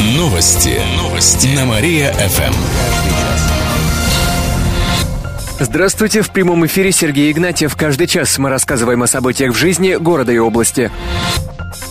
Новости. Новости. На Мария-ФМ. Здравствуйте, в прямом эфире Сергей Игнатьев. Каждый час мы рассказываем о событиях в жизни города и области.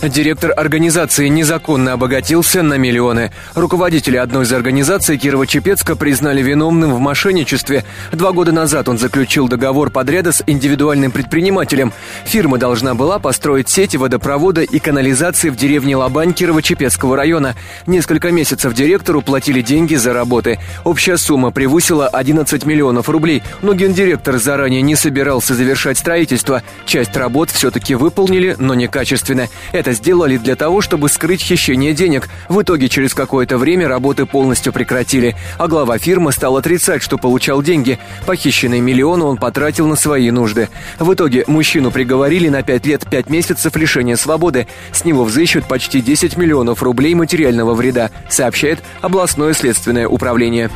Директор организации незаконно обогатился на миллионы. Руководители одной из организаций Кирова-Чепецка признали виновным в мошенничестве. Два года назад он заключил договор подряда с индивидуальным предпринимателем. Фирма должна была построить сети водопровода и канализации в деревне Лабань Кирова-Чепецкого района. Несколько месяцев директору платили деньги за работы. Общая сумма превысила 11 миллионов рублей. Но гендиректор заранее не собирался завершать строительство. Часть работ все-таки выполнили, но некачественно. Это сделали для того, чтобы скрыть хищение денег. В итоге через какое-то время работы полностью прекратили, а глава фирмы стал отрицать, что получал деньги. Похищенные миллионы он потратил на свои нужды. В итоге мужчину приговорили на 5 лет 5 месяцев лишения свободы. С него взыщут почти 10 миллионов рублей материального вреда, сообщает областное следственное управление.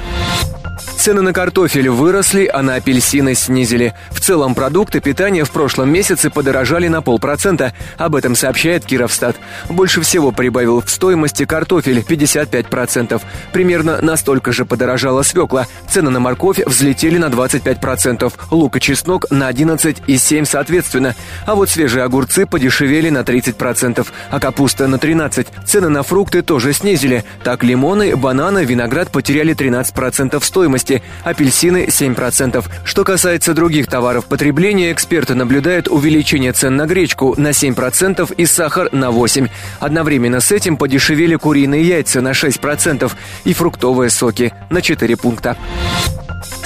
Цены на картофель выросли, а на апельсины снизили. В целом продукты питания в прошлом месяце подорожали на полпроцента. Об этом сообщает Кировстат. Больше всего прибавил в стоимости картофель 55%. Примерно настолько же подорожала свекла. Цены на морковь взлетели на 25%, лук и чеснок на 11 и 7 соответственно. А вот свежие огурцы подешевели на 30%, а капуста на 13%. Цены на фрукты тоже снизили. Так лимоны, бананы, виноград потеряли 13% стоимости апельсины 7%. Что касается других товаров потребления, эксперты наблюдают увеличение цен на гречку на 7% и сахар на 8%. Одновременно с этим подешевели куриные яйца на 6% и фруктовые соки на 4 пункта.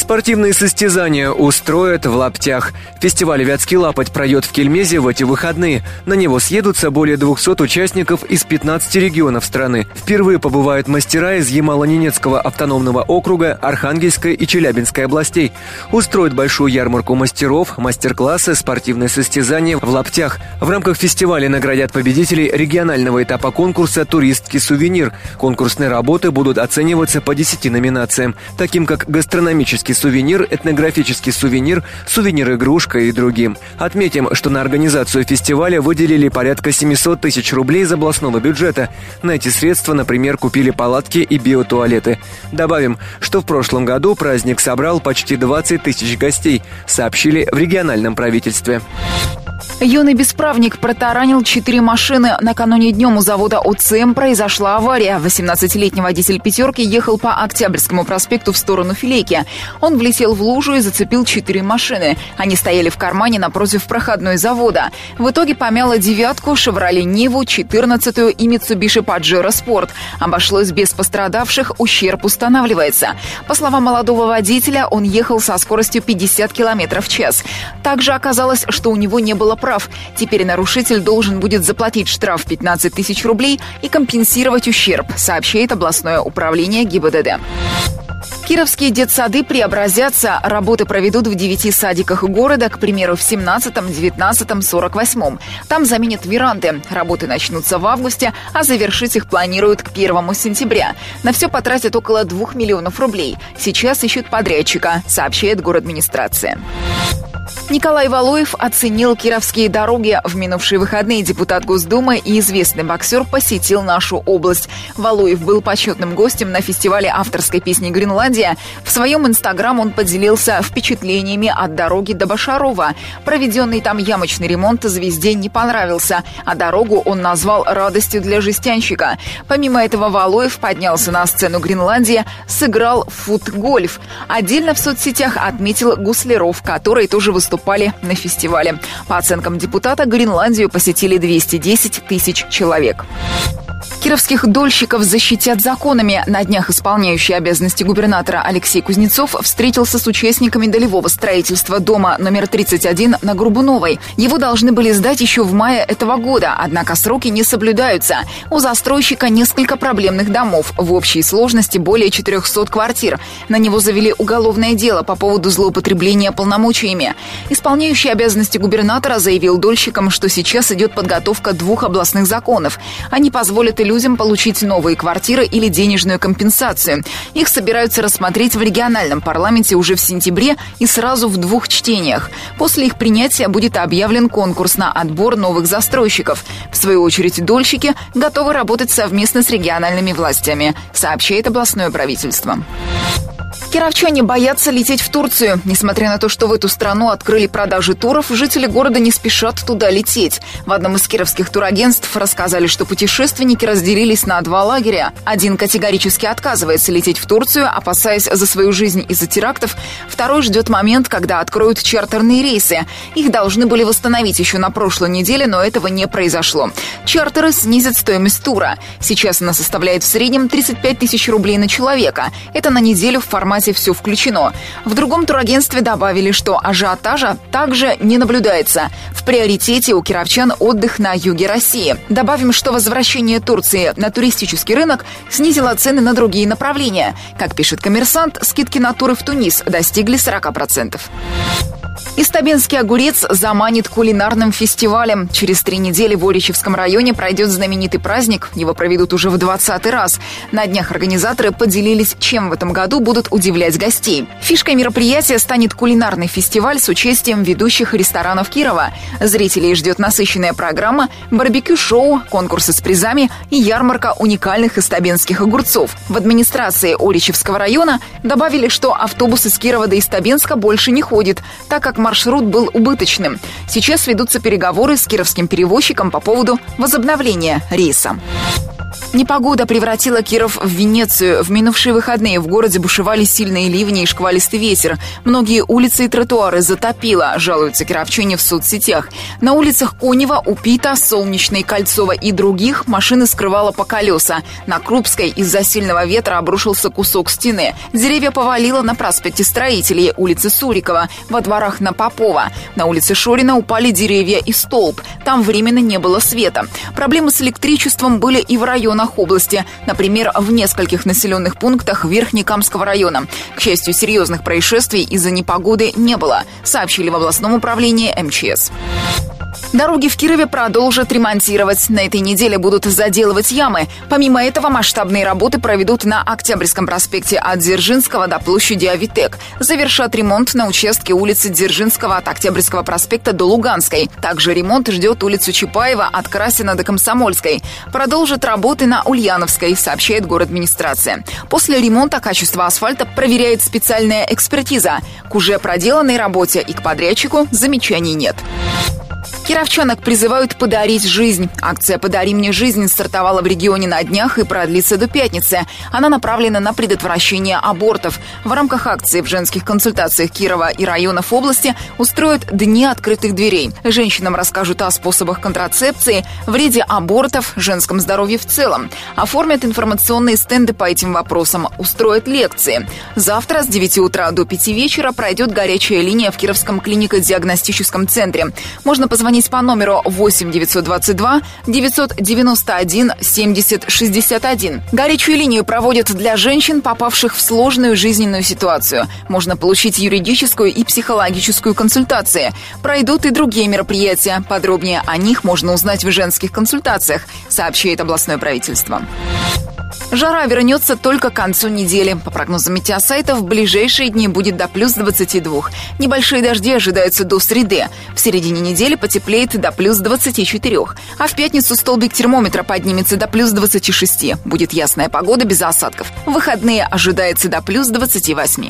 Спортивные состязания устроят в Лаптях. Фестиваль «Вятский лапоть» пройдет в Кельмезе в эти выходные. На него съедутся более 200 участников из 15 регионов страны. Впервые побывают мастера из Ямало-Ненецкого автономного округа, Архангельской и Челябинской областей. Устроят большую ярмарку мастеров, мастер-классы, спортивные состязания в Лаптях. В рамках фестиваля наградят победителей регионального этапа конкурса «Туристский сувенир». Конкурсные работы будут оцениваться по 10 номинациям, таким как гастрономический сувенир, этнографический сувенир, сувенир-игрушка и другим. Отметим, что на организацию фестиваля выделили порядка 700 тысяч рублей из областного бюджета. На эти средства, например, купили палатки и биотуалеты. Добавим, что в прошлом году праздник собрал почти 20 тысяч гостей, сообщили в региональном правительстве. Юный бесправник протаранил четыре машины. Накануне днем у завода ОЦМ произошла авария. 18-летний водитель «пятерки» ехал по Октябрьскому проспекту в сторону Филейки. Он влетел в лужу и зацепил четыре машины. Они стояли в кармане напротив проходной завода. В итоге помяло девятку, «Шевроле Ниву», четырнадцатую и «Митсубиши Паджеро Спорт». Обошлось без пострадавших, ущерб устанавливается. По словам молодого водителя, он ехал со скоростью 50 км в час. Также оказалось, что у него не было прав. Теперь нарушитель должен будет заплатить штраф 15 тысяч рублей и компенсировать ущерб, сообщает областное управление ГИБДД. Кировские детсады преобразятся. Работы проведут в девяти садиках города, к примеру, в 17-м, 19-м, 48-м. Там заменят веранды. Работы начнутся в августе, а завершить их планируют к 1 сентября. На все потратят около 2 миллионов рублей. Сейчас ищут подрядчика, сообщает город администрация. Николай Валуев оценил кировские дороги. В минувшие выходные депутат Госдумы и известный боксер посетил нашу область. Валуев был почетным гостем на фестивале авторской песни «Гренландия». В своем инстаграм он поделился впечатлениями от дороги до Башарова. Проведенный там ямочный ремонт звезде не понравился, а дорогу он назвал радостью для жестянщика. Помимо этого Валуев поднялся на сцену Гренландия, сыграл футгольф. Отдельно в соцсетях отметил гусляров, которые тоже выступали на фестивале. По оценкам депутата, Гренландию посетили 210 тысяч человек. Кировских дольщиков защитят законами. На днях исполняющий обязанности губернатора Алексей Кузнецов встретился с участниками долевого строительства дома номер 31 на Грубуновой. Его должны были сдать еще в мае этого года, однако сроки не соблюдаются. У застройщика несколько проблемных домов, в общей сложности более 400 квартир. На него завели уголовное дело по поводу злоупотребления полномочиями. Исполняющий обязанности губернатора заявил дольщикам, что сейчас идет подготовка двух областных законов. Они позволят и людям получить новые квартиры или денежную компенсацию. Их собираются рассмотреть в региональном парламенте уже в сентябре и сразу в двух чтениях. После их принятия будет объявлен конкурс на отбор новых застройщиков. В свою очередь, дольщики готовы работать совместно с региональными властями, сообщает областное правительство. Кировчане боятся лететь в Турцию. Несмотря на то, что в эту страну открыли продажи туров, жители города не спешат туда лететь. В одном из кировских турагентств рассказали, что путешественники разделились на два лагеря. Один категорически отказывается лететь в Турцию, опасаясь за свою жизнь из-за терактов. Второй ждет момент, когда откроют чартерные рейсы. Их должны были восстановить еще на прошлой неделе, но этого не произошло. Чартеры снизят стоимость тура. Сейчас она составляет в среднем 35 тысяч рублей на человека. Это на неделю в формате формате «Все включено». В другом турагентстве добавили, что ажиотажа также не наблюдается. В приоритете у кировчан отдых на юге России. Добавим, что возвращение Турции на туристический рынок снизило цены на другие направления. Как пишет коммерсант, скидки на туры в Тунис достигли 40%. Истабинский огурец заманит кулинарным фестивалем. Через три недели в Оричевском районе пройдет знаменитый праздник. Его проведут уже в 20 раз. На днях организаторы поделились, чем в этом году будут удивлять гостей. Фишкой мероприятия станет кулинарный фестиваль с участием ведущих ресторанов Кирова. Зрителей ждет насыщенная программа, барбекю-шоу, конкурсы с призами и ярмарка уникальных истабенских огурцов. В администрации Оричевского района добавили, что автобус из Кирова до Истабенска больше не ходит, так как маршрут был убыточным. Сейчас ведутся переговоры с кировским перевозчиком по поводу возобновления рейса. Непогода превратила Киров в Венецию. В минувшие выходные в городе бушевали сильные ливни и шквалистый ветер. Многие улицы и тротуары затопило, жалуются кировчане в соцсетях. На улицах Конева, Упита, Солнечной, Кольцова и других машины скрывало по колеса. На Крупской из-за сильного ветра обрушился кусок стены. Деревья повалило на проспекте Строителей, улице Сурикова, во дворах на Попова. На улице Шорина упали деревья и столб. Там временно не было света. Проблемы с электричеством были и в районах районах области, например, в нескольких населенных пунктах Верхнекамского района. К счастью, серьезных происшествий из-за непогоды не было, сообщили в областном управлении МЧС. Дороги в Кирове продолжат ремонтировать. На этой неделе будут заделывать ямы. Помимо этого, масштабные работы проведут на Октябрьском проспекте от Дзержинского до площади Авитек. Завершат ремонт на участке улицы Дзержинского от Октябрьского проспекта до Луганской. Также ремонт ждет улицу Чапаева от Красина до Комсомольской. Продолжат работы на Ульяновской, сообщает город администрация. После ремонта качество асфальта проверяет специальная экспертиза. К уже проделанной работе и к подрядчику замечаний нет. Кировчанок призывают подарить жизнь. Акция «Подари мне жизнь» стартовала в регионе на днях и продлится до пятницы. Она направлена на предотвращение абортов. В рамках акции в женских консультациях Кирова и районов области устроят Дни открытых дверей. Женщинам расскажут о способах контрацепции, вреде абортов, женском здоровье в целом. Оформят информационные стенды по этим вопросам, устроят лекции. Завтра с 9 утра до 5 вечера пройдет горячая линия в Кировском клинико-диагностическом центре. Можно позвонить по номеру 8 922 991 70 61. Горячую линию проводят для женщин, попавших в сложную жизненную ситуацию. Можно получить юридическую и психологическую консультации. Пройдут и другие мероприятия. Подробнее о них можно узнать в женских консультациях, сообщает областное правительство. Жара вернется только к концу недели. По прогнозам метеосайта, в ближайшие дни будет до плюс 22. Небольшие дожди ожидаются до среды. В середине недели потеплеет до плюс 24. А в пятницу столбик термометра поднимется до плюс 26. Будет ясная погода без осадков. В выходные ожидается до плюс 28.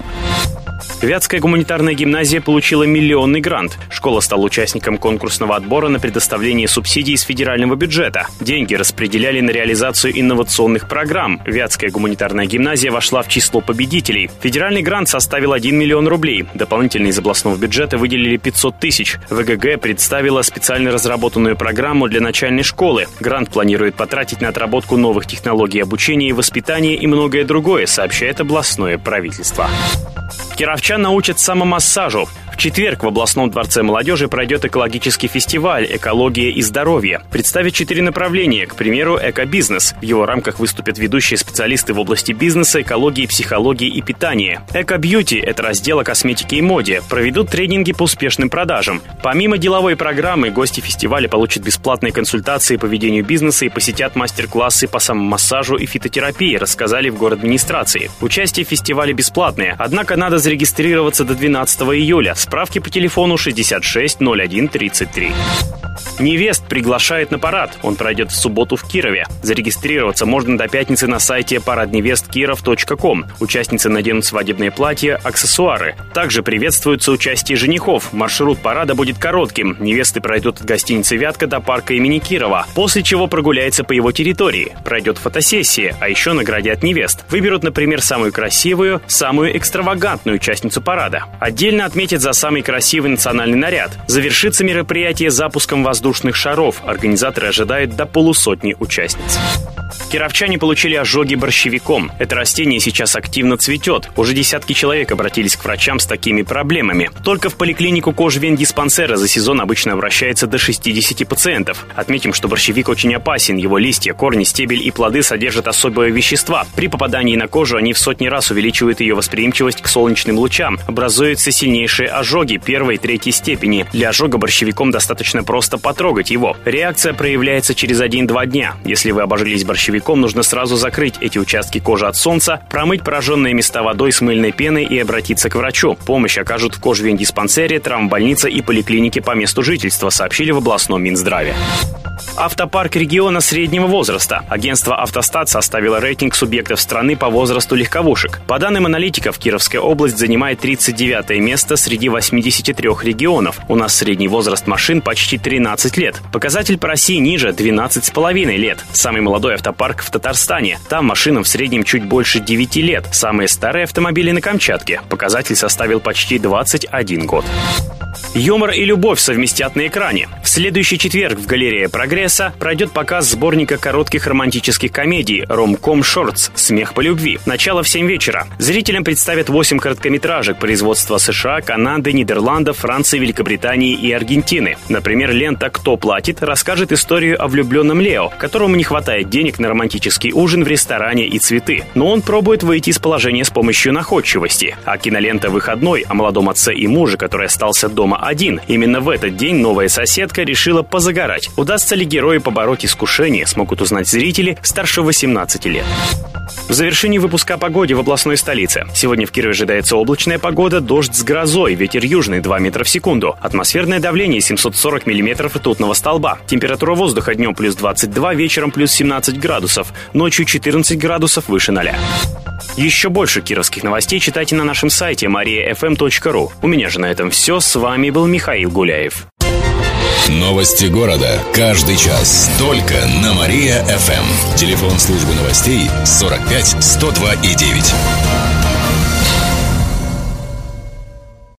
Вятская гуманитарная гимназия получила миллионный грант. Школа стала участником конкурсного отбора на предоставление субсидий из федерального бюджета. Деньги распределяли на реализацию инновационных программ. Вятская гуманитарная гимназия вошла в число победителей. Федеральный грант составил 1 миллион рублей. Дополнительно из областного бюджета выделили 500 тысяч. ВГГ представила специально разработанную программу для начальной школы. Грант планирует потратить на отработку новых технологий обучения и воспитания и многое другое, сообщает областное правительство. Кировчан научат самомассажу. В четверг в областном дворце молодежи пройдет экологический фестиваль «Экология и здоровье». Представит четыре направления, к примеру, экобизнес. В его рамках выступят ведущие специалисты в области бизнеса, экологии, психологии и питания. Эко-бьюти – это раздел о косметике и моде. Проведут тренинги по успешным продажам. Помимо деловой программы, гости фестиваля получат бесплатные консультации по ведению бизнеса и посетят мастер-классы по самомассажу и фитотерапии, рассказали в город администрации. Участие в фестивале бесплатное, однако надо зарегистрироваться до 12 июля. Справки по телефону 66 01 33. Невест приглашает на парад. Он пройдет в субботу в Кирове. Зарегистрироваться можно до пятницы на сайте парадневесткиров.ком. Участницы наденут свадебные платья, аксессуары. Также приветствуется участие женихов. Маршрут парада будет коротким. Невесты пройдут от гостиницы «Вятка» до парка имени Кирова, после чего прогуляется по его территории. Пройдет фотосессия, а еще наградят невест. Выберут, например, самую красивую, самую экстравагантную участницу парада. Отдельно отметят за самый красивый национальный наряд. Завершится мероприятие запуском воздушных шаров. Организаторы ожидают до полусотни участниц. Кировчане получили ожоги борщевиком. Это растение сейчас активно цветет. Уже десятки человек обратились к врачам с такими проблемами. Только в поликлинику кожвен-диспансера за сезон обычно обращается до 60 пациентов. Отметим, что борщевик очень опасен. Его листья, корни, стебель и плоды содержат особые вещества. При попадании на кожу они в сотни раз увеличивают ее восприимчивость к солнечным лучам. Образуются сильнейшие ожоги первой и третьей степени. Для ожога борщевиком достаточно просто потрогать его. Реакция проявляется через 1-2 дня. Если вы обожились борщевиком, нужно сразу закрыть эти участки кожи от солнца, промыть пораженные места водой с мыльной пеной и обратиться к врачу. Помощь окажут в кожвен-диспансере, травмбольнице и поликлинике по месту жительства, сообщили в областном Минздраве. Автопарк региона среднего возраста. Агентство «Автостат» составило рейтинг субъектов страны по возрасту легковушек. По данным аналитиков, Кировская область занимает 39 место среди 83 регионов. У нас средний возраст машин почти 13 лет. Показатель по России ниже – 12,5 лет. Самый молодой автопарк в Татарстане. Там машинам в среднем чуть больше 9 лет. Самые старые автомобили на Камчатке. Показатель составил почти 21 год. Юмор и любовь совместят на экране. В следующий четверг в галерее «Прогресса» пройдет показ сборника коротких романтических комедий «Ромком Шортс. Смех по любви». Начало в 7 вечера. Зрителям представят 8 короткометражек производства США, Канады, Нидерландов, Франции, Великобритании и Аргентины. Например, лента «Кто платит» расскажет историю о влюбленном Лео, которому не хватает денег на романтический ужин в ресторане и цветы. Но он пробует выйти из положения с помощью находчивости. А кинолента «Выходной» о молодом отце и муже, который остался дома один. Именно в этот день новая соседка решила позагорать. Удастся ли герою побороть искушение, смогут узнать зрители старше 18 лет. В завершении выпуска о погоде в областной столице. Сегодня в Кирове ожидается облачная погода, дождь с грозой, ветер южный 2 метра в секунду. Атмосферное давление 740 миллиметров ртутного столба. Температура воздуха днем плюс 22, вечером плюс 17 градусов. Ночью 14 градусов выше 0. Еще больше кировских новостей читайте на нашем сайте mariafm.ru. У меня же на этом все. С вами был Михаил Гуляев. Новости города. Каждый час. Только на Мария-ФМ. Телефон службы новостей 45 102 и 9.